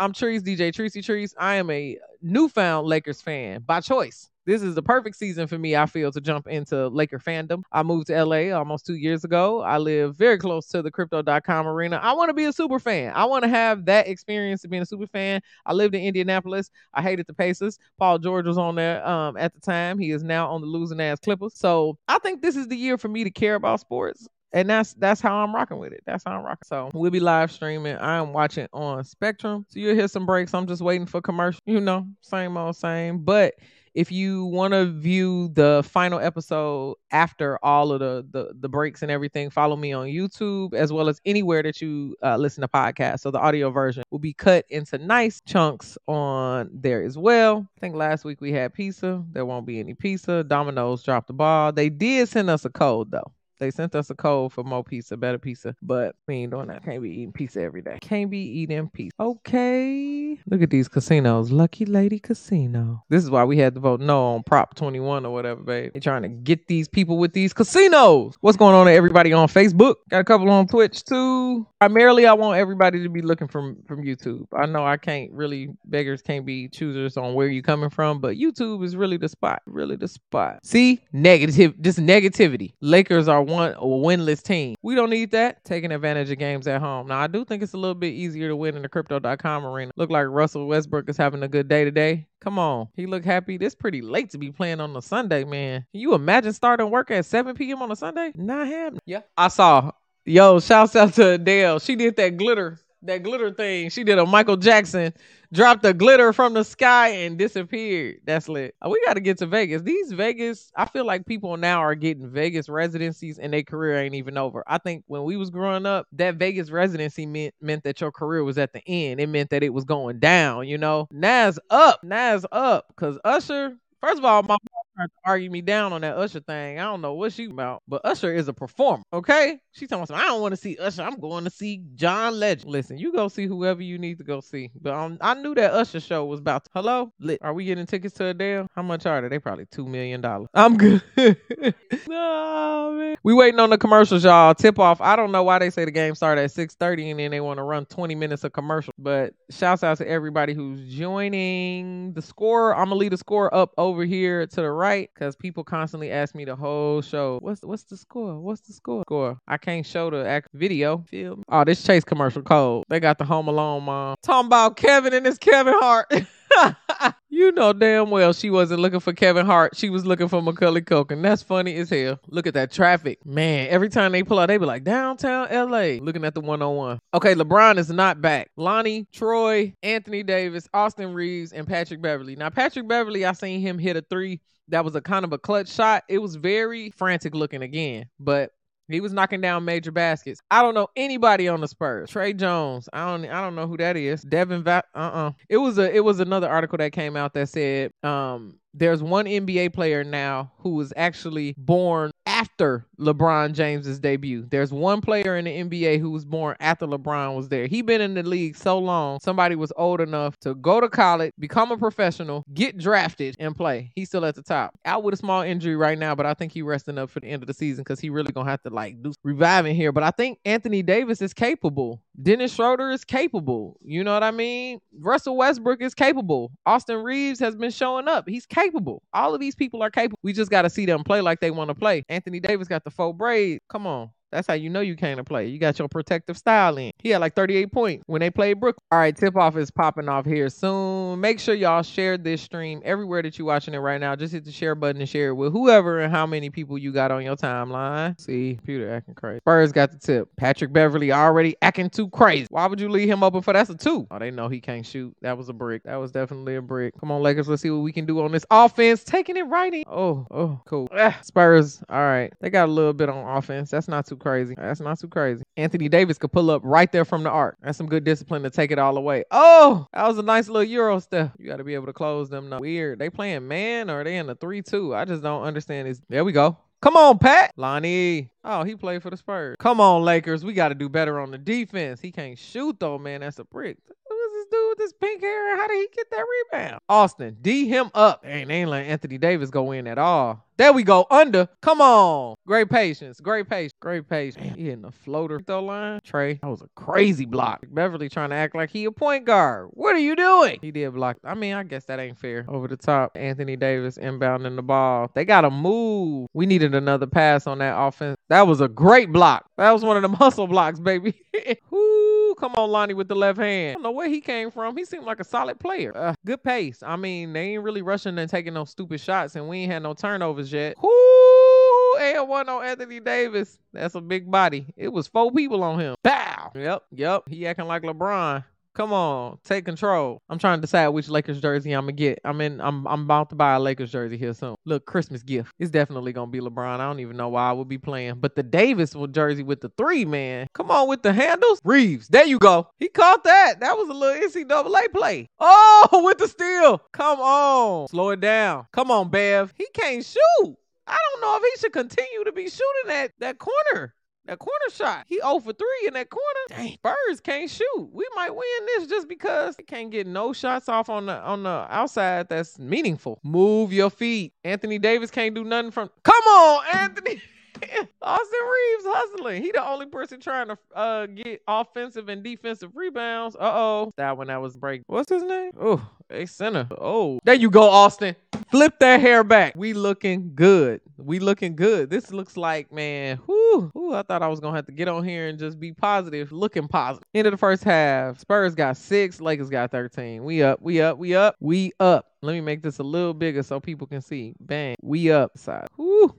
I'm Trice, DJ Tricey Trice. I am a newfound Lakers fan by choice. This is the perfect season for me, I feel, to jump into Laker fandom. I moved to LA almost two years ago. I live very close to the crypto.com arena. I want to be a super fan. I want to have that experience of being a super fan. I lived in Indianapolis. I hated the Pacers. Paul George was on there um, at the time. He is now on the losing ass Clippers. So I think this is the year for me to care about sports and that's that's how I'm rocking with it. That's how I'm rocking. So we'll be live streaming. I am watching on Spectrum. So you'll hear some breaks. I'm just waiting for commercial. You know, same old same. But if you want to view the final episode after all of the, the, the breaks and everything, follow me on YouTube as well as anywhere that you uh, listen to podcasts. So the audio version will be cut into nice chunks on there as well. I think last week we had pizza. There won't be any pizza. Domino's dropped the ball. They did send us a code though. They sent us a code for more pizza, better pizza, but we ain't doing that. Can't be eating pizza every day. Can't be eating pizza. Okay. Look at these casinos. Lucky Lady Casino. This is why we had to vote no on Prop 21 or whatever, babe. They're trying to get these people with these casinos. What's going on to everybody on Facebook? Got a couple on Twitch too. Primarily, I want everybody to be looking from from YouTube. I know I can't really beggars can't be choosers on where you're coming from, but YouTube is really the spot. Really the spot. See, negative, just negativity. Lakers are one a winless team. We don't need that. Taking advantage of games at home. Now I do think it's a little bit easier to win in the crypto.com arena. Look like Russell Westbrook is having a good day today. Come on. He look happy. This pretty late to be playing on a Sunday, man. Can you imagine starting work at 7 p.m. on a Sunday? Not happening. Yeah. I saw. Yo, shouts out to Adele. She did that glitter, that glitter thing. She did a Michael Jackson dropped the glitter from the sky and disappeared. That's lit. Uh, we got to get to Vegas. These Vegas, I feel like people now are getting Vegas residencies and their career ain't even over. I think when we was growing up, that Vegas residency meant meant that your career was at the end. It meant that it was going down, you know. Nas up. Nas up. Cause Usher, first of all, my trying to argue me down on that Usher thing. I don't know what she about, but Usher is a performer. Okay, she telling me I don't want to see Usher. I'm going to see John Legend. Listen, you go see whoever you need to go see. But um, I knew that Usher show was about. To, Hello. Are we getting tickets to Adele? How much are they? They probably two million dollars. I'm good. no man. We waiting on the commercials, y'all. Tip off. I don't know why they say the game started at six thirty and then they want to run twenty minutes of commercial. But shouts out to everybody who's joining the score. I'm gonna leave the score up over here to the right right because people constantly ask me the whole show. What's what's the score? What's the score? Score. I can't show the act video. Feel me? Oh, this Chase commercial cold. They got the Home Alone mom talking about Kevin and this Kevin Hart. you know damn well she wasn't looking for Kevin Hart. She was looking for Macaulay Culkin. That's funny as hell. Look at that traffic. Man, every time they pull out, they be like, downtown LA. Looking at the 101. Okay, LeBron is not back. Lonnie, Troy, Anthony Davis, Austin Reaves, and Patrick Beverley. Now, Patrick Beverley, I seen him hit a three that was a kind of a clutch shot. It was very frantic looking again, but he was knocking down major baskets. I don't know anybody on the Spurs. Tre Jones. I don't I don't know who that is. Devin Va- uh-uh. It was a it was another article that came out that said um there's one NBA player now who was actually born after LeBron James's debut. There's one player in the NBA who was born after LeBron was there. He been in the league so long, somebody was old enough to go to college, become a professional, get drafted, and play. He's still at the top. Out with a small injury right now, but I think he resting up for the end of the season because he really gonna have to like do reviving here. But I think Anthony Davis is capable. Dennis Schroeder is capable. You know what I mean? Russell Westbrook is capable. Austin Reaves has been showing up. He's capable. All of these people are capable. We just got to see them play like they want to play. Anthony Davis got the faux braid. Come on. That's how you know you came to play. You got your protective style in. He had like 38 points when they played Brooklyn. All right, tip off is popping off here soon. Make sure y'all share this stream everywhere that you're watching it right now. Just hit the share button and share it with whoever and how many people you got on your timeline. See, computer acting crazy. Spurs got the tip. Patrick Beverley already acting too crazy. Why would you leave him open for that's a two? Oh, they know he can't shoot. That was a brick. That was definitely a brick. Come on, Lakers. Let's see what we can do on this offense. Taking it right in. Oh, oh, cool. Ah, Spurs. All right. They got a little bit on offense. That's not too crazy. That's not too crazy. Anthony Davis could pull up right there from the arc. That's some good discipline to take it all away. Oh, that was a nice little Euro step. You got to be able to close them. No. Weird. They playing man or they in a 3-2? I just don't understand this. There we go. Come on, Pat. Lonnie. Oh, he played for the Spurs. Come on, Lakers. We got to do better on the defense. He can't shoot, though, man. That's a brick. Dude with this pink hair. How did he get that rebound? Austin, D him up. Ain't ain't letting Anthony Davis go in at all. There we go. Under. Come on. Great patience. Great patience. Great patience. Damn, he hitting a floater though line. Tre. That was a crazy block. Beverley trying to act like he a point guard. What are you doing? He did block. I mean, I guess that ain't fair. Over the top. Anthony Davis inbounding the ball. They gotta move. We needed another pass on that offense. That was a great block. That was one of the muscle blocks, baby. Come on, Lonnie with the left hand. I don't know where he came from. He seemed like a solid player. Uh, good pace. I mean, they ain't really rushing and taking no stupid shots, and we ain't had no turnovers yet. Whoo, and one on Anthony Davis. That's a big body. It was four people on him. Bow. Yep, yep. He acting like LeBron. Come on, take control. I'm trying to decide which Lakers jersey I'm gonna get. I'm in. I'm I'm about to buy a Lakers jersey here soon. Look, Christmas gift. It's definitely gonna be LeBron. I don't even know why I would be playing, but the Davis jersey with the three man. Come on with the handles. Reaves. There you go. He caught that. That was a little NCAA play. Oh, with the steal. Come on. Slow it down. Come on, Bev. He can't shoot. I don't know if he should continue to be shooting that that corner. That corner shot. He 0 for 3 in that corner. Dang. Spurs can't shoot. We might win this just because they can't get no shots off on the on the outside that's meaningful. Move your feet. Anthony Davis can't do nothing from Come on, Anthony. Austin Reaves hustling. He the only person trying to uh, get offensive and defensive rebounds. Uh oh. That one that was break. What's his name? Oh, a center. Oh, there you go, Austin. Flip that hair back. We looking good. We looking good. This looks like, man, whoo, whoo, I thought I was gonna have to get on here and just be positive, looking positive. End of the first half. Spurs got six, Lakers got 13. We up, we up, we up, we up. Let me make this a little bigger so people can see. Bang. We up side.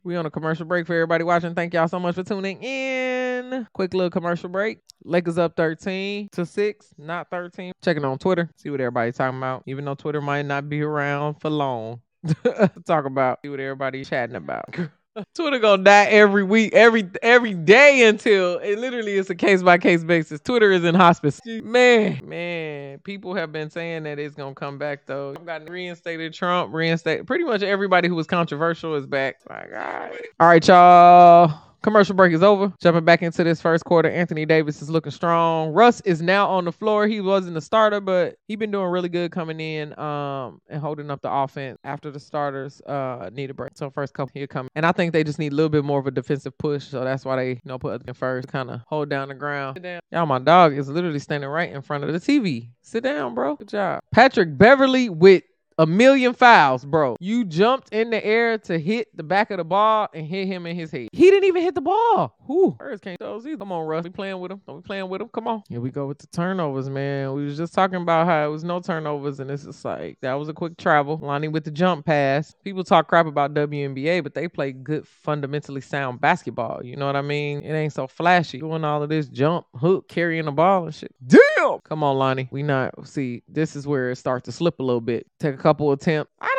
We on a commercial break for everybody watching. Thank y'all so much for tuning in. Quick little commercial break. Lakers up 13 to 6, not 13. Checking on Twitter. See what everybody's talking about. Even though Twitter might not be around for long. Talk about see what everybody's chatting about. Twitter gonna die every week, every every day until it literally is a case by case basis. Twitter is in hospice. Man, man, people have been saying that it's gonna come back though. Got reinstated Trump, reinstated. Pretty much everybody who was controversial is back. All right, all right, y'all. Commercial break is over. Jumping back into this first quarter, Anthony Davis is looking strong. Russ is now on the floor. He wasn't a starter, but he been doing really good coming in um, and holding up the offense after the starters uh, need a break. So first couple here coming. And I think they just need a little bit more of a defensive push. So that's why they, you know, put other first, kind of hold down the ground. Y'all, my dog is literally standing right in front of the TV. Sit down, bro. Good job. Patrick Beverley with a million fouls, bro. You jumped in the air to hit the back of the ball and hit him in his head. He didn't even hit the ball. Who? Spurs can't those either. Come on, Russ. We playing with him. Don't we playing with him? Come on. Here we go with the turnovers, man. We was just talking about how it was no turnovers, and it's just like that was a quick travel. Lonnie with the jump pass. People talk crap about WNBA, but they play good, fundamentally sound basketball. You know what I mean? It ain't so flashy. Doing all of this jump, hook, carrying the ball and shit. Damn. Come on, Lonnie. We not see. This is where it starts to slip a little bit. Take a couple attempts. I don't know why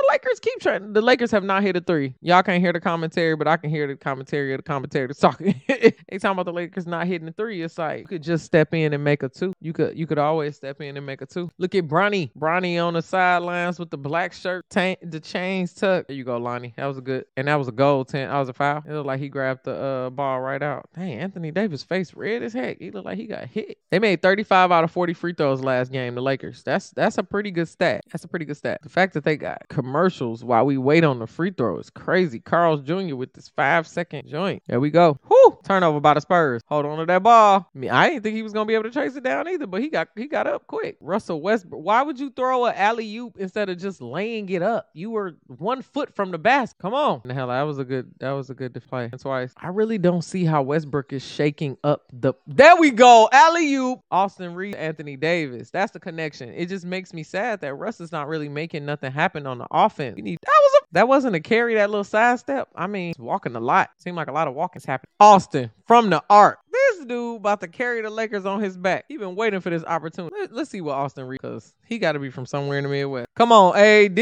the Lakers keep trying. The Lakers have not hit a three. Y'all can't hear the commentary, but I can hear the commentary of the commentary that's talking. they talking about the Lakers not hitting a three. It's like you could just step in and make a two. You could you could always step in and make a two. Look at Bronny. Bronny on the sidelines with the black shirt, the chains tucked. There you go, Lonnie. That was a good, and that was a goal. Ten. That was a foul. It looked like he grabbed the uh, ball right out. Dang, Anthony Davis face red as heck. He looked like he got hit. They made 35 out of 40 free throws last game. The Lakers. That's that's a pretty good stat. That's a pretty good stat. The fact that they got commercials while we wait on the free throw is crazy. Carl's Jr. with this five second joint. There we go. Whoo! Turnover by the Spurs. Hold on to that ball. I, mean, I didn't think he was gonna be able to chase it down either, but he got he got up quick. Russell Westbrook. Why would you throw a alley oop instead of just laying it up? You were one foot from the basket. Come on. Hell, that was a good that was a good display. That's why I really don't see how Westbrook is shaking up the. There we go. Alley oop. Austin Reed, Anthony Davis. That's the connection. It just makes me sad that Russ is not really making nothing happen on the offense. We need that was a that wasn't a carry, that little sidestep. I mean, walking a lot. Seemed like a lot of walking's happening. Austin from the arc. This dude about to carry the Lakers on his back. He been waiting for this opportunity. Let, us see what Austin Reed, because he got to be from somewhere in the Midwest. Come on, AD.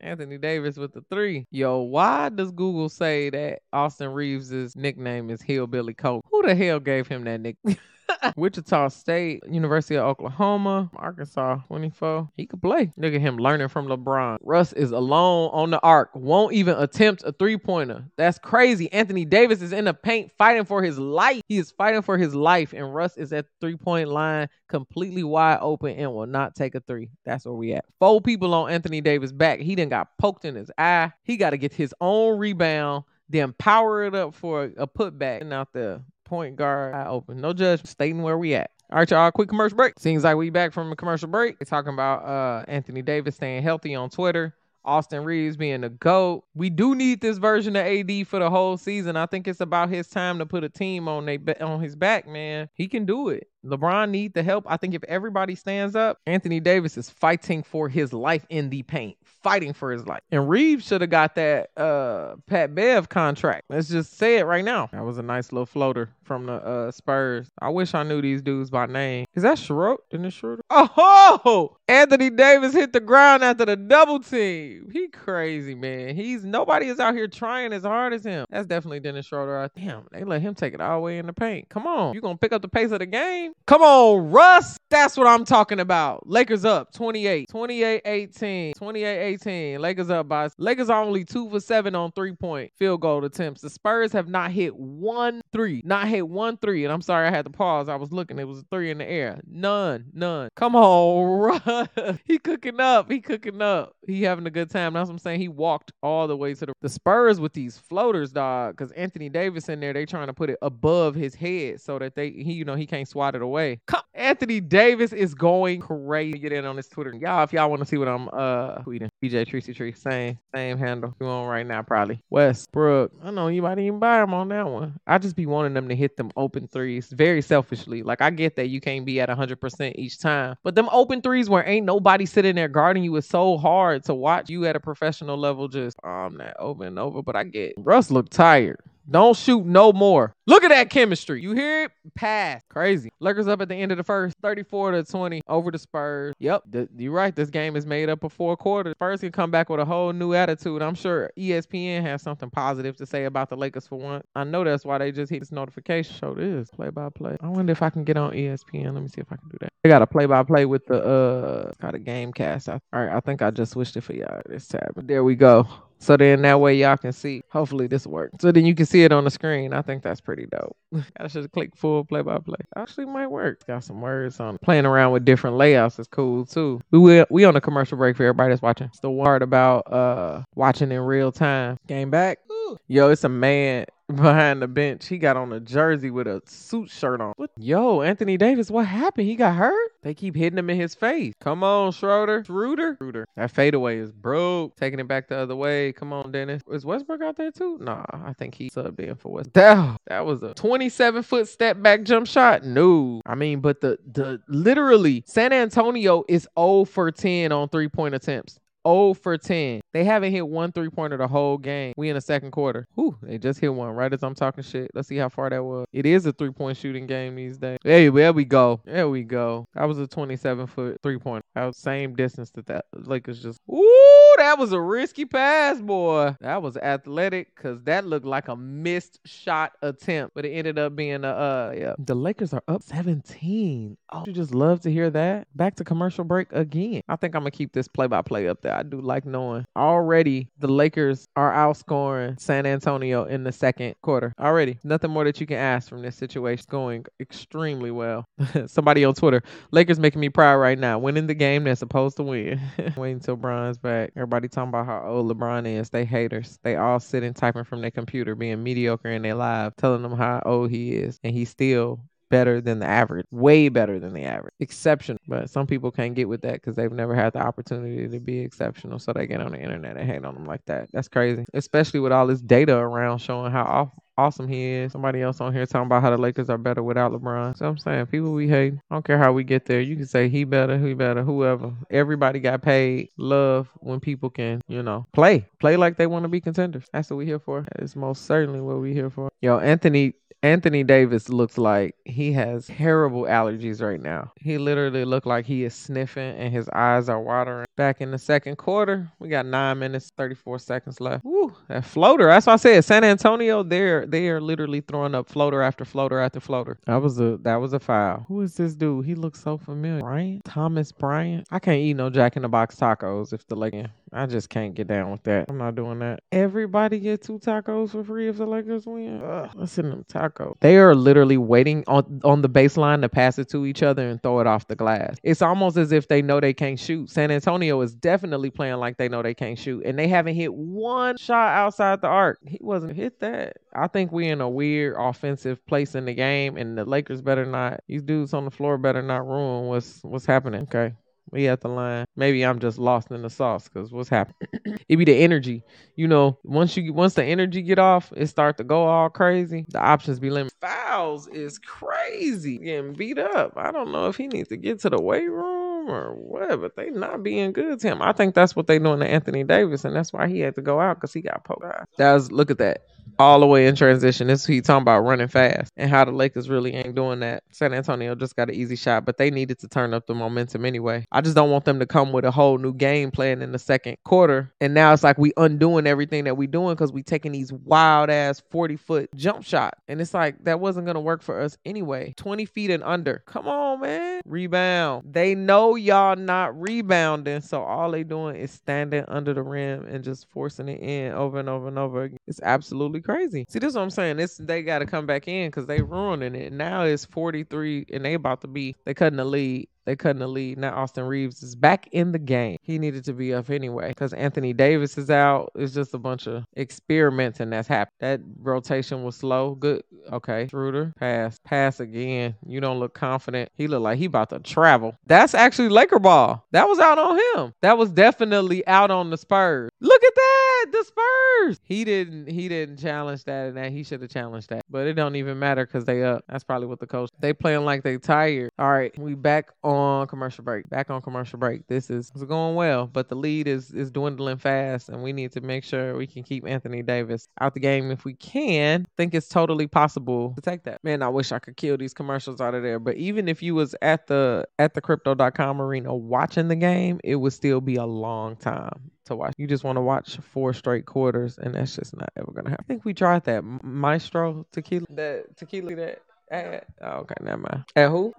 Anthony Davis with the three. Yo, why does Google say that Austin Reaves' nickname is Hillbilly Coach? Who the hell gave him that nickname? Wichita State, University of Oklahoma, Arkansas, 24. He could play. Look at him learning from LeBron. Russ is alone on the arc. Won't even attempt a three pointer. That's crazy. Anthony Davis is in the paint fighting for his life. He is fighting for his life, and Russ is at three point line completely wide open and will not take a three. That's where we at. Four people on Anthony Davis back. He then got poked in his eye. He got to get his own rebound, then power it up for a putback and out the point guard eye open. No judge, stating where we at. All right, y'all, quick commercial break. Seems like we back from a commercial break. We're talking about uh, Anthony Davis staying healthy on Twitter. Austin Reaves being the GOAT. We do need this version of AD for the whole season. I think it's about his time to put a team on they on his back, man. He can do it. LeBron need the help. I think if everybody stands up, Anthony Davis is fighting for his life in the paint, fighting for his life. And Reaves should have got that uh, Pat Bev contract. Let's just say it right now. That was a nice little floater from the uh, Spurs. I wish I knew these dudes by name. Is that Schroeder? Isn't it Schroeder? Oh, Anthony Davis hit the ground after the double team. He crazy, man. He's nobody is out here trying as hard as him. That's definitely Dennis Schroeder. Damn, they let him take it all the way in the paint. Come on. You gonna pick up the pace of the game? Come on, Russ. That's what I'm talking about. Lakers up 28, 28 18, 28 18. Lakers up by Lakers are only two for seven on three point field goal attempts. The Spurs have not hit one three, not hit one three. And I'm sorry I had to pause. I was looking. It was a three in the air. None, none. Come on, Russ. he cooking up. He cooking up. He having a good time. That's what I'm saying. He walked all the way to the, the Spurs with these floaters, dog. Because Anthony Davis in there, they trying to put it above his head so that they he you know he can't swat it away. Come, Anthony Davis is going crazy. Get in on his Twitter. Y'all, if y'all want to see what I'm uh tweeting, DJ Tricey Trice, same, same handle. You on right now, probably. Westbrook. I know you might even buy him on that one. I just be wanting them to hit them open threes very selfishly. Like I get that you can't be at 100% each time, but them open threes where ain't nobody sitting there guarding you is so hard to watch you at a professional level just um that over and over. But I get Russ look tired. Don't shoot no more. Look at that chemistry. You hear it? Pass. Crazy. Lakers up at the end of the first, 34 to 20 over the Spurs. Yep, th- you're right. This game is made up of four quarters. Spurs can come back with a whole new attitude. I'm sure ESPN has something positive to say about the Lakers for once. I know that's why they just hit this notification. Show this play by play. I wonder if I can get on ESPN. Let me see if I can do that. They got a play by play with the uh, got a game cast. All right, I think I just switched it for y'all this time. But there we go. So then that way y'all can see. Hopefully this works. So then you can see it on the screen. I think that's pretty dope. I should click full play by play. Actually might work. Got some words on. Playing around with different layouts is cool too. We we on a commercial break for everybody that's watching. It's the word about uh watching in real time. Game back. Yo, it's a man behind the bench. He got on a jersey with a suit shirt on. What? Yo, Anthony Davis, what happened? He got hurt? They keep hitting him in his face. Come on, Schroeder. Schroeder. Schroeder. That fadeaway is broke. Taking it back the other way. Come on, Dennis. Is Westbrook out there too? Nah, I think he subbed in for West. That, that was a 27 foot step back jump shot. No. I mean, but the the literally San Antonio is 0 for 10 on three point attempts. 0 for 10. They haven't hit one three pointer the whole game. We in the second quarter. Whew, they just hit one right as I'm talking shit. Let's see how far that was. It is a three point shooting game these days. Hey, there we go. There we go. That was a 27 foot three pointer. Was same distance that that Lakers just. Ooh, that was a risky pass, boy. That was athletic because that looked like a missed shot attempt, but it ended up being a uh yeah. The Lakers are up 17. Oh, you just love to hear that. Back to commercial break again. I think I'm gonna keep this play by play up there. I do like knowing. Already, the Lakers are outscoring San Antonio in the second quarter. Already, nothing more that you can ask from this situation. It's going extremely well. Somebody on Twitter, Lakers making me proud right now. Winning the game they're supposed to win. Waiting until Bron's back. Everybody talking about how old LeBron is. They haters. They all sitting typing from their computer, being mediocre in their live, telling them how old he is, and he's still better than the average, way better than the average, exceptional. But some people can't get with that because they've never had the opportunity to be exceptional, so they get on the internet and hate on them like that. That's crazy, especially with all this data around showing how off awesome he is. Somebody else on here talking about how the Lakers are better without LeBron. So I'm saying people we hate. I don't care how we get there. You can say he better, he better, whoever. Everybody got paid. Love when people can, you know, play. Play like they want to be contenders. That's what we here for. It's most certainly what we here for. Yo, Anthony Anthony Davis looks like he has terrible allergies right now. He literally looked like he is sniffing and his eyes are watering. Back in the second quarter, we got nine minutes, 34 seconds left. Woo, that floater. That's why I said San Antonio, they're they are literally throwing up floater after floater after floater. That was a that was a foul. Who is this dude? He looks so familiar. Bryant? Thomas Bryant? I can't eat no Jack in the Box tacos if the Lakers. I just can't get down with that. I'm not doing that. Everybody get two tacos for free if the Lakers win. Ugh, what's send them tacos? They are literally waiting on on the baseline to pass it to each other and throw it off the glass. It's almost as if they know they can't shoot. San Antonio is definitely playing like they know they can't shoot, and they haven't hit one shot outside the arc. He wasn't hit that. I think we in a weird offensive place in the game, and the Lakers better not. These dudes on the floor better not ruin what's what's happening. Okay. We at the line. Maybe I'm just lost in the sauce because what's happening? it be the energy. You know, once you once the energy get off, it start to go all crazy. The options be limited. Fouls is crazy. Getting beat up. I don't know if he needs to get to the weight room or what, but they not being good to him. I think that's what they doing to Anthony Davis, and that's why he had to go out because he got poked. That was look at that all the way in transition. This is he talking about running fast and how the Lakers really ain't doing that. San Antonio just got an easy shot, but they needed to turn up the momentum anyway. I just don't want them to come with a whole new game plan in the second quarter. And now it's like we undoing everything that we doing because we taking these wild ass 40 foot jump shot. And it's like that wasn't gonna work for us anyway. 20 feet and under. Come on, man. Rebound. They know y'all not rebounding. So all they doing is standing under the rim and just forcing it in over and over and over. again. It's absolutely crazy. See, this is what I'm saying. This they got to come back in because they ruining it. Now it's 43, and they about to be they cutting the lead. They cutting the lead. Now Austin Reaves is back in the game. He needed to be up anyway because Anthony Davis is out. It's just a bunch of experimenting that's happened. That rotation was slow. Good. Okay. Schroeder, pass. Pass again. You don't look confident. He looked like he about to travel. That's actually Laker ball. That was out on him. That was definitely out on the Spurs. Look at that. The Spurs. He didn't he didn't challenge that and that. He should have challenged that. But it don't even matter because they up. That's probably what the coach. They playing like they tired. All right. We back on commercial break. Back on commercial break. This is it's going well, but the lead is is dwindling fast, and we need to make sure we can keep Anthony Davis out the game if we can. think it's totally possible to take that. Man, I wish I could kill these commercials out of there. But even if you was at the at the crypto.com arena watching the game, it would still be a long time to watch. You just want to watch four straight quarters, and that's just not ever gonna happen. I think we tried that Maestro tequila, that tequila that at, oh, okay, never mind. At who?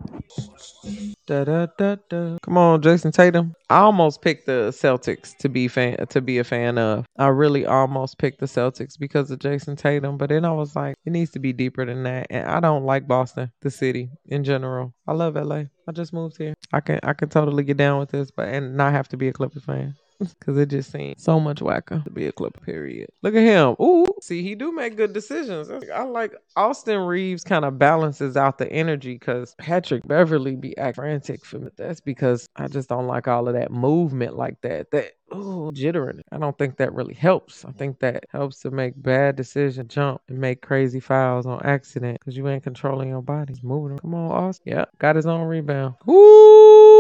Da, da, da, da. Come on, Jayson Tatum. I almost picked the Celtics to be fan to be a fan of. I really almost picked the Celtics because of Jayson Tatum, but then I was like, it needs to be deeper than that. And I don't like Boston, the city in general. I love LA. I just moved here. I can I can totally get down with this, but and not have to be a Clippers fan. Cause it just seems so much whacker to be a Clipper. Period. Look at him. Ooh, see, he do make good decisions. I like Austin Reaves. Kind of balances out the energy. Cause Patrick Beverley be act frantic for me. That's because I just don't like all of that movement like that. That ooh, jittering. I don't think that really helps. I think that helps to make bad decisions, jump, and make crazy fouls on accident. Cause you ain't controlling your body. It's moving. Come on, Austin. Yeah, got his own rebound. Ooh.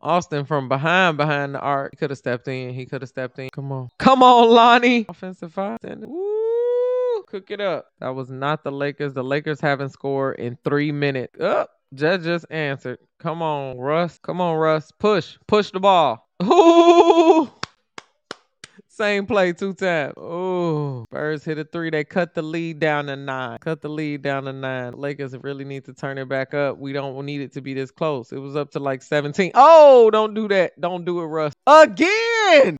Austin from behind, behind the arc. He could have stepped in. He could have stepped in. Come on. Come on, Lonnie. Offensive five. Woo. Cook it up. That was not the Lakers. The Lakers haven't scored in three minutes. Up. Oh, Judge just answered. Come on, Russ. Come on, Russ. Push. Push the ball. Ooh. Same play two times. Oh, Spurs hit a three. They cut the lead down to nine. Cut the lead down to nine. Lakers really need to turn it back up. We don't need it to be this close. It was up to like 17. Oh, don't do that. Don't do it, Russ. Again.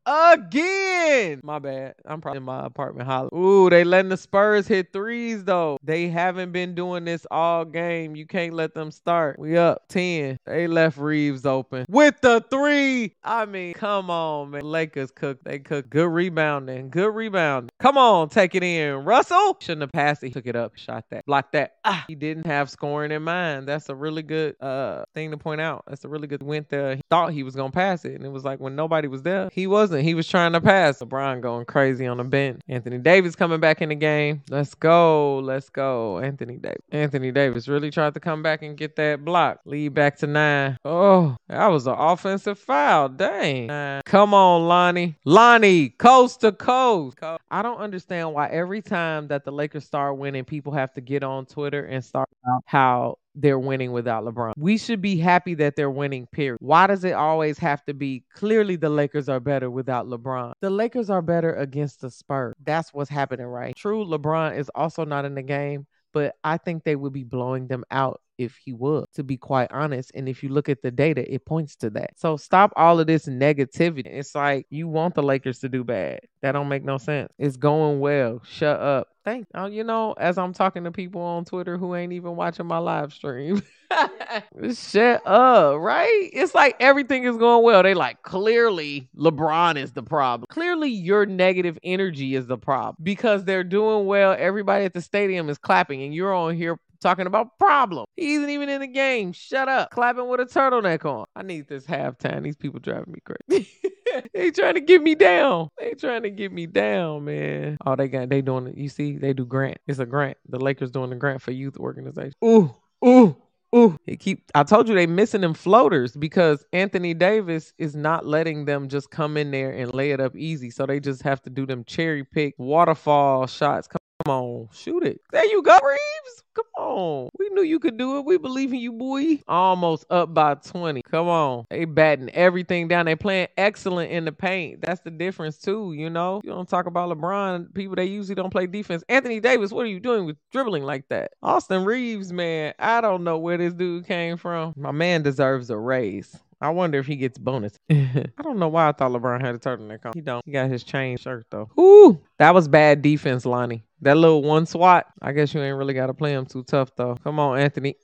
Again. My bad. I'm probably in my apartment holler. Ooh, they letting the Spurs hit threes though. They haven't been doing this all game. You can't let them start. We up 10. They left Reaves open with the three. I mean, come on, man. Lakers cook. They cook good Good rebounding. Good rebounding. Come on, take it in. Russell shouldn't have passed it. He took it up, shot that, blocked that. Ah, he didn't have scoring in mind. That's a really good uh thing to point out. That's a really good went there. He thought he was gonna pass it, and it was like when nobody was there, he wasn't. He was trying to pass. LeBron going crazy on the bench. Anthony Davis coming back in the game. Let's go. Let's go. Anthony Davis. Anthony Davis really tried to come back and get that block. Lead back to nine. Oh, that was an offensive foul. Dang. Nine. Come on, Lonnie. Lonnie, coast to coast. I don't understand why every time that the Lakers start winning, people have to get on Twitter and start how they're winning without LeBron. We should be happy that they're winning, period. Why does it always have to be clearly the Lakers are better without LeBron? The Lakers are better against the Spurs. That's what's happening, right? True, LeBron is also not in the game, but I think they would be blowing them out if he would, to be quite honest. And if you look at the data, it points to that. So stop all of this negativity. It's like you want the Lakers to do bad. That don't make no sense. It's going well. Shut up. Thank uh, you know, as I'm talking to people on Twitter who ain't even watching my live stream. Shut up, right? It's like everything is going well. They like clearly LeBron is the problem. Clearly your negative energy is the problem because they're doing well. Everybody at the stadium is clapping and you're on here talking about problem. He isn't even in the game. Shut up. Clapping with a turtleneck on. I need this halftime. These people driving me crazy. they trying to get me down. They trying to get me down, man. Oh, they got they doing it. You see, they do grant. It's a grant. The Lakers doing the grant for youth organization. Ooh, ooh. Ooh, he keep. I told you they missing them floaters because Anthony Davis is not letting them just come in there and lay it up easy. So they just have to do them cherry pick waterfall shots. Come on, shoot it. There you go, Reaves. Come on. We knew you could do it. We believe in you, boy. Almost up by 20. Come on. They batting everything down. They playing excellent in the paint. That's the difference, too, you know? You don't talk about LeBron. People, they usually don't play defense. Anthony Davis, what are you doing with dribbling like that? Austin Reaves, man, I don't know where this dude came from. My man deserves a raise. I wonder if he gets bonus. I don't know why I thought LeBron had a turtleneck on. He don't. He got his chain shirt though. Ooh, that was bad defense, Lonnie. That little one swat. I guess you ain't really got to play him too tough though. Come on, Anthony.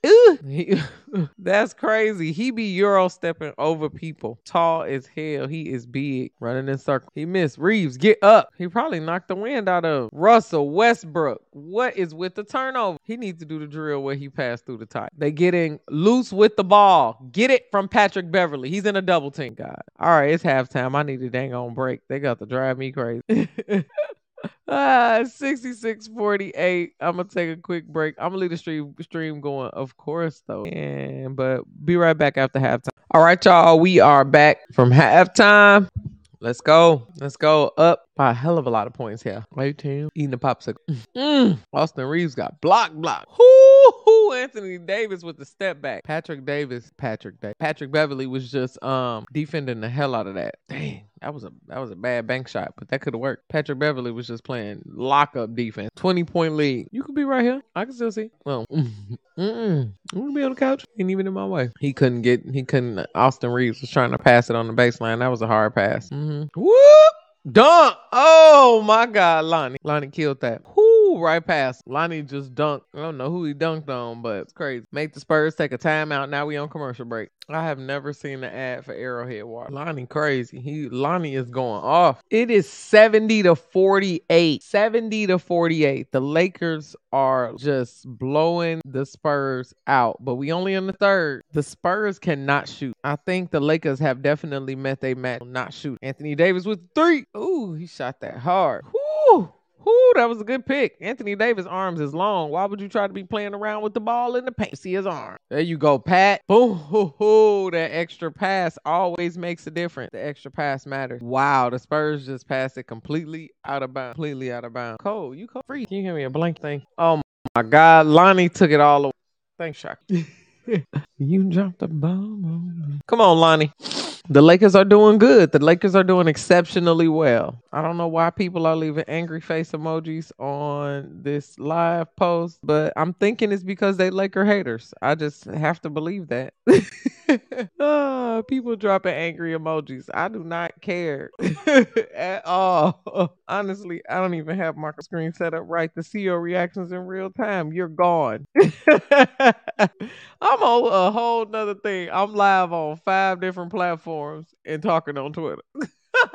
He, that's crazy. He be euro stepping over people. Tall as hell. He is big, running in circles. He missed. Reaves. get up. He probably knocked the wind out of Russell Westbrook. What is with the turnover? He needs to do the drill where he passed through the top. They getting loose with the ball. Get it from Patrick Beverley. He's in a double team. God. All right, it's halftime. I need a dang on break. They got to drive me crazy. Ah, 6648. I'm gonna take a quick break. I'm gonna leave the stream stream going, of course, though. And but be right back after halftime. All right, y'all. We are back from halftime. Let's go. Let's go up by a hell of a lot of points here. Right, Tim? Eating a popsicle. Mm. Austin Reaves got block block. Whoo, Anthony Davis with the step back. Patrick Davis, Patrick Davis. Patrick Beverley was just um defending the hell out of that. Dang. That was a that was a bad bank shot, but that could have worked. Patrick Beverley was just playing lockup defense. 20 point lead. You could be right here. I can still see. Well, mm-mm. I'm be on the couch. Ain't even in my way. He couldn't get he couldn't Austin Reaves was trying to pass it on the baseline. That was a hard pass. Mm-hmm. Whoop! Dunk! Oh my God, Lonnie. Lonnie killed that. Right past. Lonnie just dunked. I don't know who he dunked on, but it's crazy. Make the Spurs take a timeout. Now we on commercial break. I have never seen the ad for Arrowhead Water. Lonnie crazy. He Lonnie is going off. It is 70 to 48. 70 to 48. The Lakers are just blowing the Spurs out. But we only in the third. The Spurs cannot shoot. I think the Lakers have definitely met their match not shoot. Anthony Davis with three. Ooh, he shot that hard. Whoo! Whoo, that was a good pick. Anthony Davis' arms is long. Why would you try to be playing around with the ball in the paint? See his arm. There you go, Pat. Boom. Hoo, hoo. That extra pass always makes a difference. The extra pass matters. Wow, the Spurs just passed it completely out of bounds. Completely out of bounds. Cole, you call free. Can you hear me a blank thing? Oh my God. Lonnie took it all away. Thanks, Shaq. you dropped the bomb. Come on, Lonnie. The Lakers are doing good. The Lakers are doing exceptionally well. I don't know why people are leaving angry face emojis on this live post, but I'm thinking it's because they Laker haters. I just have to believe that. oh, people dropping angry emojis. I do not care at all. Honestly, I don't even have my screen set up right to see your reactions in real time. You're gone. I'm on a whole nother thing. I'm live on five different platforms and talking on Twitter.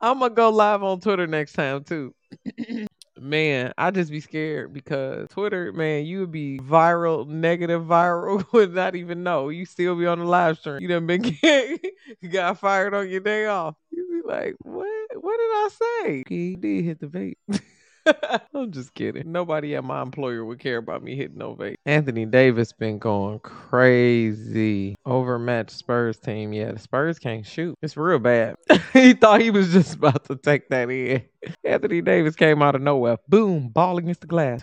I'm gonna go live on Twitter next time too. man, I just be scared because Twitter, man, you would be viral, negative viral, would not even know. You still be on the live stream. You done been you got fired on your day off. You be like, what? What did I say? He did hit the vape. I'm just kidding. Nobody at my employer would care about me hitting no vape. Anthony Davis been going crazy. Overmatched Spurs team. Yeah, the Spurs can't shoot. It's real bad. he thought he was just about to take that in. Anthony Davis came out of nowhere. Boom, ball against the glass.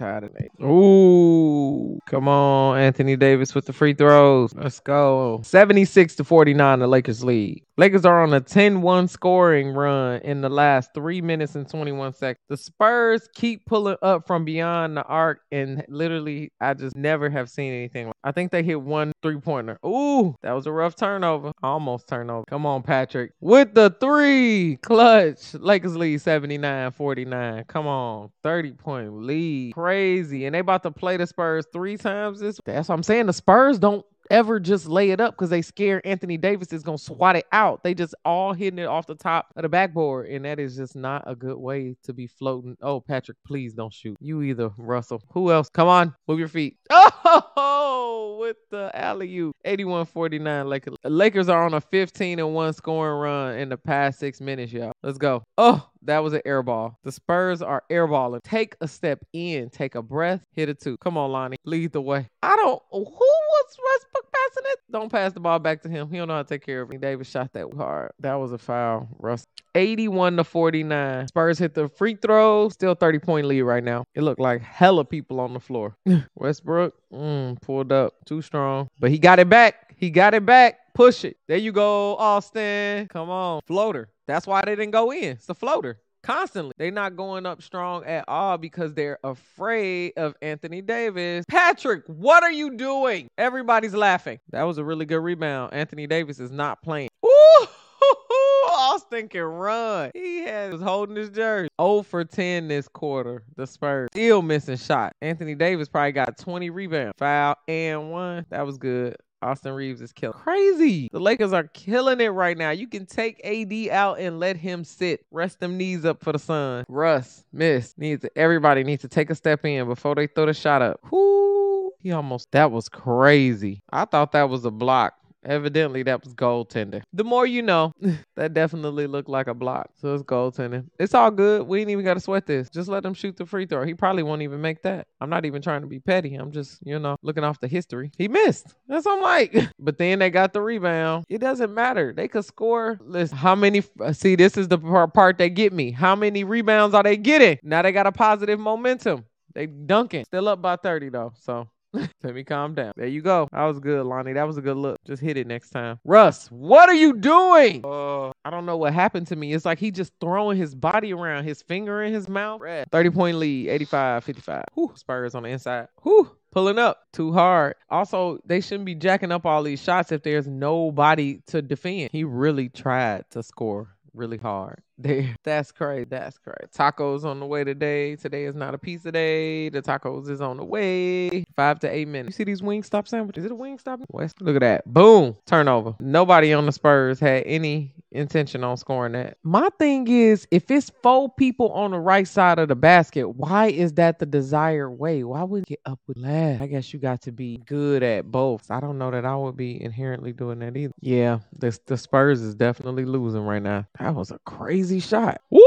Ooh, come on, Anthony Davis with the free throws. Let's go. 76 to 49, the Lakers lead. Lakers are on a 10-1 scoring run in the last three minutes and 21 seconds. The Spurs keep pulling up from beyond the arc, and literally, I just never have seen anything. I think they hit one three-pointer. Ooh, that was a rough turnover. Almost turnover. Come on, Patrick. With the three. Clutch. Lakers lead 79-49. Come on. 30-point lead. Crazy. And they about to play the Spurs three times this. That's what I'm saying. The Spurs don't ever just lay it up because they scare Anthony Davis is gonna swat it out. They just all hitting it off the top of the backboard, and that is just not a good way to be floating. Oh, Patrick, please don't shoot. You either, Russell. Who else? Come on, move your feet. Oh, with the alley oop. 81-49 Lakers. Lakers are on a 15 and 1 scoring run in the past six minutes, y'all. Let's go. Oh, that was an air ball. The Spurs are airballing. Take a step in, take a breath, hit it two. Come on, Lonnie. Lead the way. I don't who was Westbrook passing it? Don't pass the ball back to him. He don't know how to take care of it. Davis shot that hard. That was a foul. Russ. 81 to 49. Spurs hit the free throw. Still 30 point lead right now. It looked like hella people on the floor. Westbrook mm, pulled up too strong, but he got it back. He got it back. Push it. There you go, Austin. Come on. Floater. That's why they didn't go in. It's a floater. Constantly. They're not going up strong at all because they're afraid of Anthony Davis. Patrick, what are you doing? Everybody's laughing. That was a really good rebound. Anthony Davis is not playing. Ooh! Austin can run. He has holding his jersey. 0 for 10 this quarter. The Spurs still missing shot. Anthony Davis probably got 20 rebounds. Foul and one. That was good. Austin Reaves is killing. Crazy. The Lakers are killing it right now. You can take AD out and let him sit. Rest them knees up for the sun. Russ, miss. Needs everybody needs to take a step in before they throw the shot up. Whoo. He almost that was crazy. I thought that was a block. Evidently, that was goaltender. The more you know, that definitely looked like a block. So it's goaltending. It's all good. We ain't even got to sweat this. Just let him shoot the free throw. He probably won't even make that. I'm not even trying to be petty. I'm just, you know, looking off the history. He missed. That's what I'm like. but then they got the rebound. It doesn't matter. They could score. Listen, how many? Uh, see, this is the part they get me. How many rebounds are they getting? Now they got a positive momentum. They dunking. Still up by 30 though. So let me calm down. There you go. That was good, Lonnie. That was a good look. Just hit it next time. Russ, what are you doing? Uh, I don't know what happened to me. It's like he just throwing his body around, his finger in his mouth. 30 point lead, 85 55. Whew, Spurs on the inside. Whew pulling up too hard. Also, they shouldn't be jacking up all these shots if there's nobody to defend. He really tried to score really hard. That's crazy. That's crazy. Tacos on the way today. Today is not a pizza day. The tacos is on the way. Five to eight minutes. You see these Wingstop sandwiches? Is it a wing Wingstop? West. Look at that. Boom. Turnover. Nobody on the Spurs had any intention on scoring that. My thing is, if it's four people on the right side of the basket, why is that the desired way? Why would get up with last? I guess you got to be good at both. I don't know that I would be inherently doing that either. Yeah, the, the Spurs is definitely losing right now. That was a crazy shot. Woo!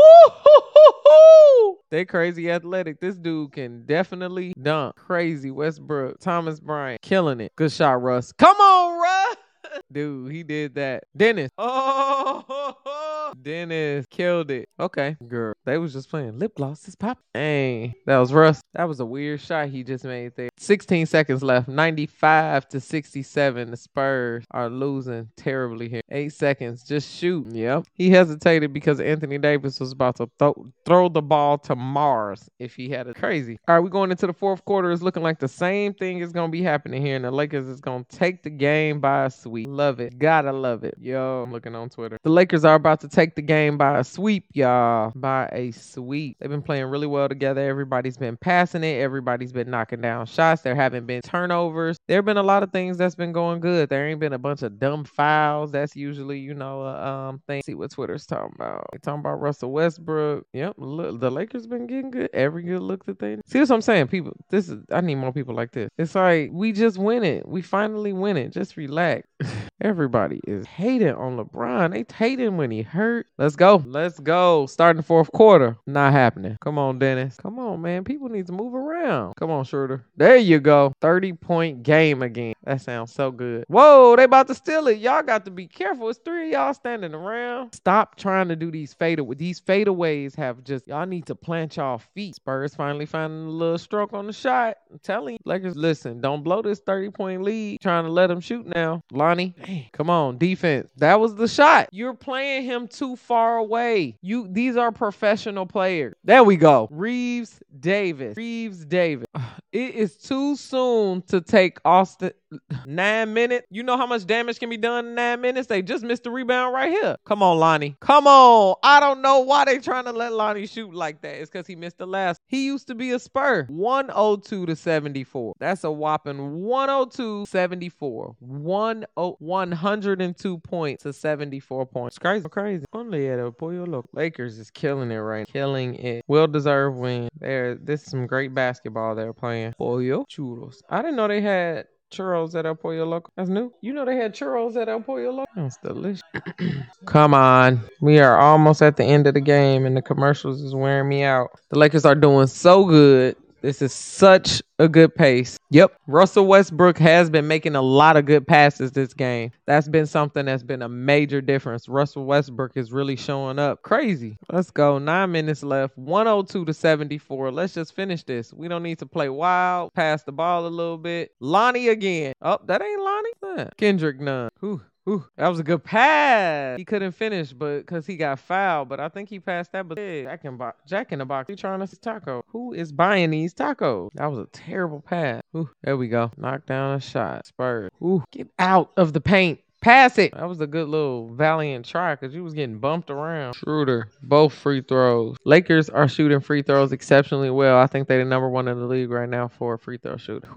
They crazy athletic. This dude can definitely dunk. Crazy Westbrook. Thomas Bryant killing it. Good shot, Russ. Come on, Russ. Dude, he did that. Dennis. Oh, Dennis killed it. Okay, girl. They was just playing lip gloss is pop. Hey, that was Russ. That was a weird shot he just made there. 16 seconds left. 95 to 67. The Spurs are losing terribly here. Eight seconds. Just shoot. Yep. He hesitated because Anthony Davis was about to throw throw the ball to Mars if he had it. Crazy. All right, we're going into the fourth quarter. It's looking like the same thing is going to be happening here, and the Lakers is going to take the game by a sweep. Love it. Gotta love it. Yo, I'm looking on Twitter. The Lakers are about to take the game by a sweep, y'all. By a sweep. They've been playing really well together. Everybody's been passing it. Everybody's been knocking down shots. There haven't been turnovers. There have been a lot of things that's been going good. There ain't been a bunch of dumb fouls. That's usually, you know, a um thing. See what Twitter's talking about. They talking about Russell Westbrook. Yep. Look, the Lakers been getting good. Every good look that they see what I'm saying. People, this is I need more people like this. It's like we just win it. We finally win it. Just relax. Everybody is hating on LeBron. They hating when he hurt. Let's go. Let's go. Starting the fourth quarter. Not happening. Come on, Dennis. Come on, man. People need to move around. Come on, Schroeder. There you go. 30 point game again. That sounds so good. Whoa, they about to steal it. Y'all got to be careful. It's three of y'all standing around. Stop trying to do these fadeaways. These fadeaways have just, y'all need to plant y'all feet. Spurs finally finding a little stroke on the shot. I'm telling you, Lakers, listen, don't blow this 30 point lead. Trying to let them shoot now. Lonnie, come on, defense. That was the shot. You're playing him too far away. You these are professional players. There we go. Reaves Davis. Reaves Davis. It is too soon to take Austin nine minutes. You know how much damage can be done in nine minutes? They just missed the rebound right here. Come on, Lonnie. Come on. I don't know why they trying to let Lonnie shoot like that. It's because he missed the last. He used to be a Spur. 102 to 74. That's a whopping 102 74. 102 points to 74 points. Crazy. Crazy. Only at a boy look. Lakers is killing it right. now. Killing it. Well deserved win. There. This is some great basketball they're playing. Pollo churros. I didn't know they had churros at El Pollo Loco. That's new. You know they had churros at El Pollo Loco. That's delicious. Come on. We are almost at the end of the game and the commercials is wearing me out. The Lakers are doing so good. This is such a good pace. Yep. Russell Westbrook has been making a lot of good passes this game. That's been something that's been a major difference. Russell Westbrook is really showing up. Crazy. Let's go. Nine minutes left. 102 to 74. Let's just finish this. We don't need to play wild. Pass the ball a little bit. Lonnie again. Oh, that ain't Lonnie. Kendrick Nunn. Whew. Ooh, that was a good pass. He couldn't finish, but because he got fouled. But I think he passed that. But Jack in, bo- Jack in the box. He trying to taco. Who is buying these tacos? That was a terrible pass. Ooh, there we go. Knock down a shot. Spurs. Ooh, get out of the paint. Pass it. That was a good little valiant try because you was getting bumped around. Schroeder, both free throws. Lakers are shooting free throws exceptionally well. I think they're the number one in the league right now for a free throw shooter.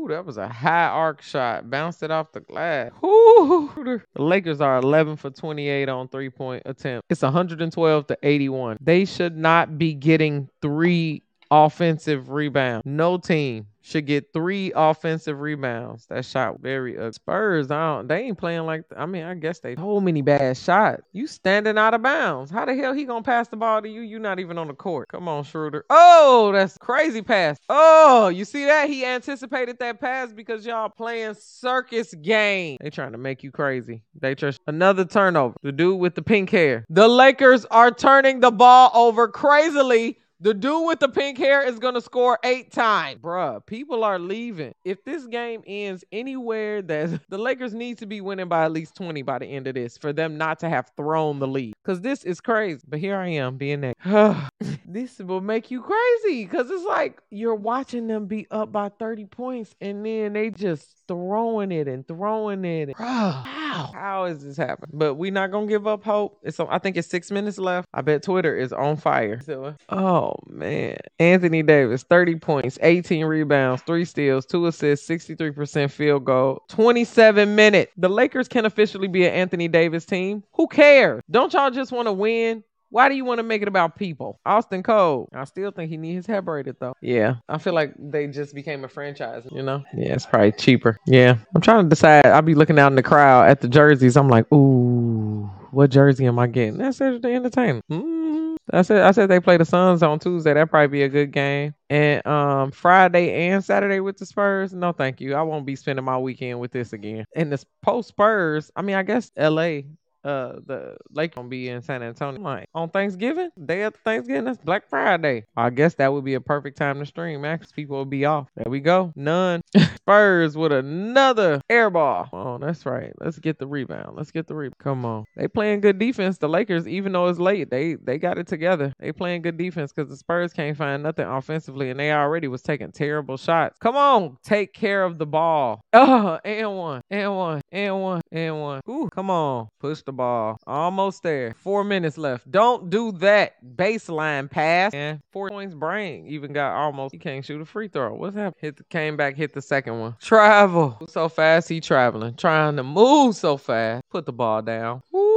Ooh, that was a high arc shot. Bounced it off the glass. Ooh. The Lakers are 11 for 28 on three point attempt. It's 112 to 81. They should not be getting three offensive rebound. No team should get three offensive rebounds. That shot very. Spurs, I don't, they ain't playing like. I mean, I guess they so many bad shots. You standing out of bounds. How the hell he gonna pass the ball to you? You not even on the court. Come on, Schroeder. Oh, that's crazy pass. Oh, you see that? He anticipated that pass because y'all playing circus game. They trying to make you crazy. They just another turnover. The dude with the pink hair. The Lakers are turning the ball over crazily. The dude with the pink hair is going to score eight times. Bruh, people are leaving. If this game ends anywhere that the Lakers need to be winning by at least 20 by the end of this for them not to have thrown the lead. Because this is crazy. But here I am being that. this will make you crazy because it's like you're watching them be up by 30 points and then they just throwing it and throwing it. Bruh, how? How is this happening? But we're not going to give up hope. It's I think it's six minutes left. I bet Twitter is on fire. Oh, man. Anthony Davis, 30 points, 18 rebounds, 3 steals, 2 assists, 63% field goal, 27 minutes. The Lakers can officially be an Anthony Davis team. Who cares? Don't y'all just want to win? Why do you want to make it about people? Austin Cole. I still think he needs his hair braided though. Yeah. I feel like they just became a franchise, you know? Yeah, it's probably cheaper. Yeah. I'm trying to decide. I'll be looking out in the crowd at the jerseys. I'm like, ooh, what jersey am I getting? That's the entertainment. Mm-hmm. I said I said they play the Suns on Tuesday. That'd probably be a good game. And um Friday and Saturday with the Spurs. No, thank you. I won't be spending my weekend with this again. And this post Spurs, I mean, I guess LA uh the lake gonna be in San Antonio like on Thanksgiving, day after Thanksgiving, that's Black Friday. I guess that would be a perfect time to stream, because people will be off. There we go. None. Spurs with another air ball. Oh, that's right. Let's get the rebound. Let's get the rebound. Come on. They playing good defense. The Lakers, even though it's late, they they got it together. They playing good defense because the Spurs can't find nothing offensively, and they already was taking terrible shots. Come on, take care of the ball. Oh, and one, and one, and one, and one. Ooh, come on, push the ball. Almost there. Four minutes left. Don't do that baseline pass. And four points brain even got almost. He can't shoot a free throw. What's happening? Hit the, came back, hit the second one. Travel. So fast he traveling. Trying to move so fast. Put the ball down. Woo!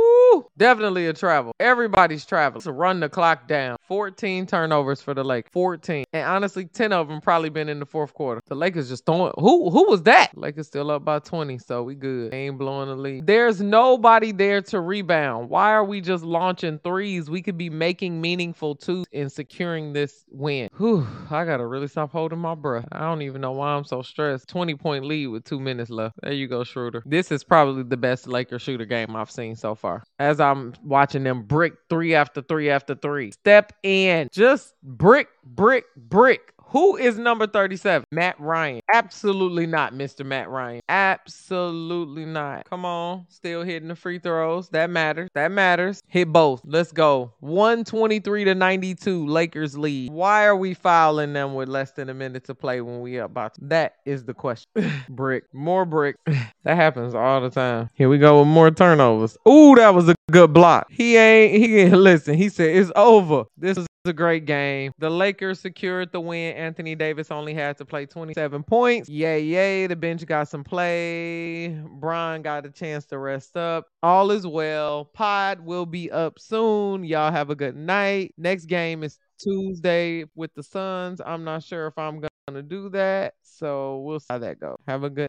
Definitely a travel. Everybody's traveling. To run the clock down. 14 turnovers for the Lakers. 14. And honestly, 10 of them probably been in the fourth quarter. The Lakers just throwing. Who who was that? Lakers still up by 20, so we good. Ain't blowing the lead. There's nobody there to rebound. Why are we just launching threes? We could be making meaningful twos and securing this win. Whew, I gotta really stop holding my breath. I don't even know why I'm so stressed. 20 point lead with two minutes left. There you go, Schroeder. This is probably the best Laker shooter game I've seen so far. As I'm watching them brick three after three after three. Step in. Just brick, brick, brick. Who is number 37? Matt Ryan. Absolutely not, Mr. Matt Ryan. Absolutely not. Come on. Still hitting the free throws. That matters. That matters. Hit both. Let's go. 123 to 92. Lakers lead. Why are we fouling them with less than a minute to play when we up by That is the question. brick. More brick. that happens all the time. Here we go with more turnovers. Ooh, that was a good block. He ain't he listen. He said it's over. This is a great game. The Lakers secured the win. Anthony Davis only had to play 27 points. Yay, yay. The bench got some play. Bron got a chance to rest up. All is well. Pod will be up soon. Y'all have a good night. Next game is Tuesday with the Suns. I'm not sure if I'm going to do that. So we'll see how that goes. Have a good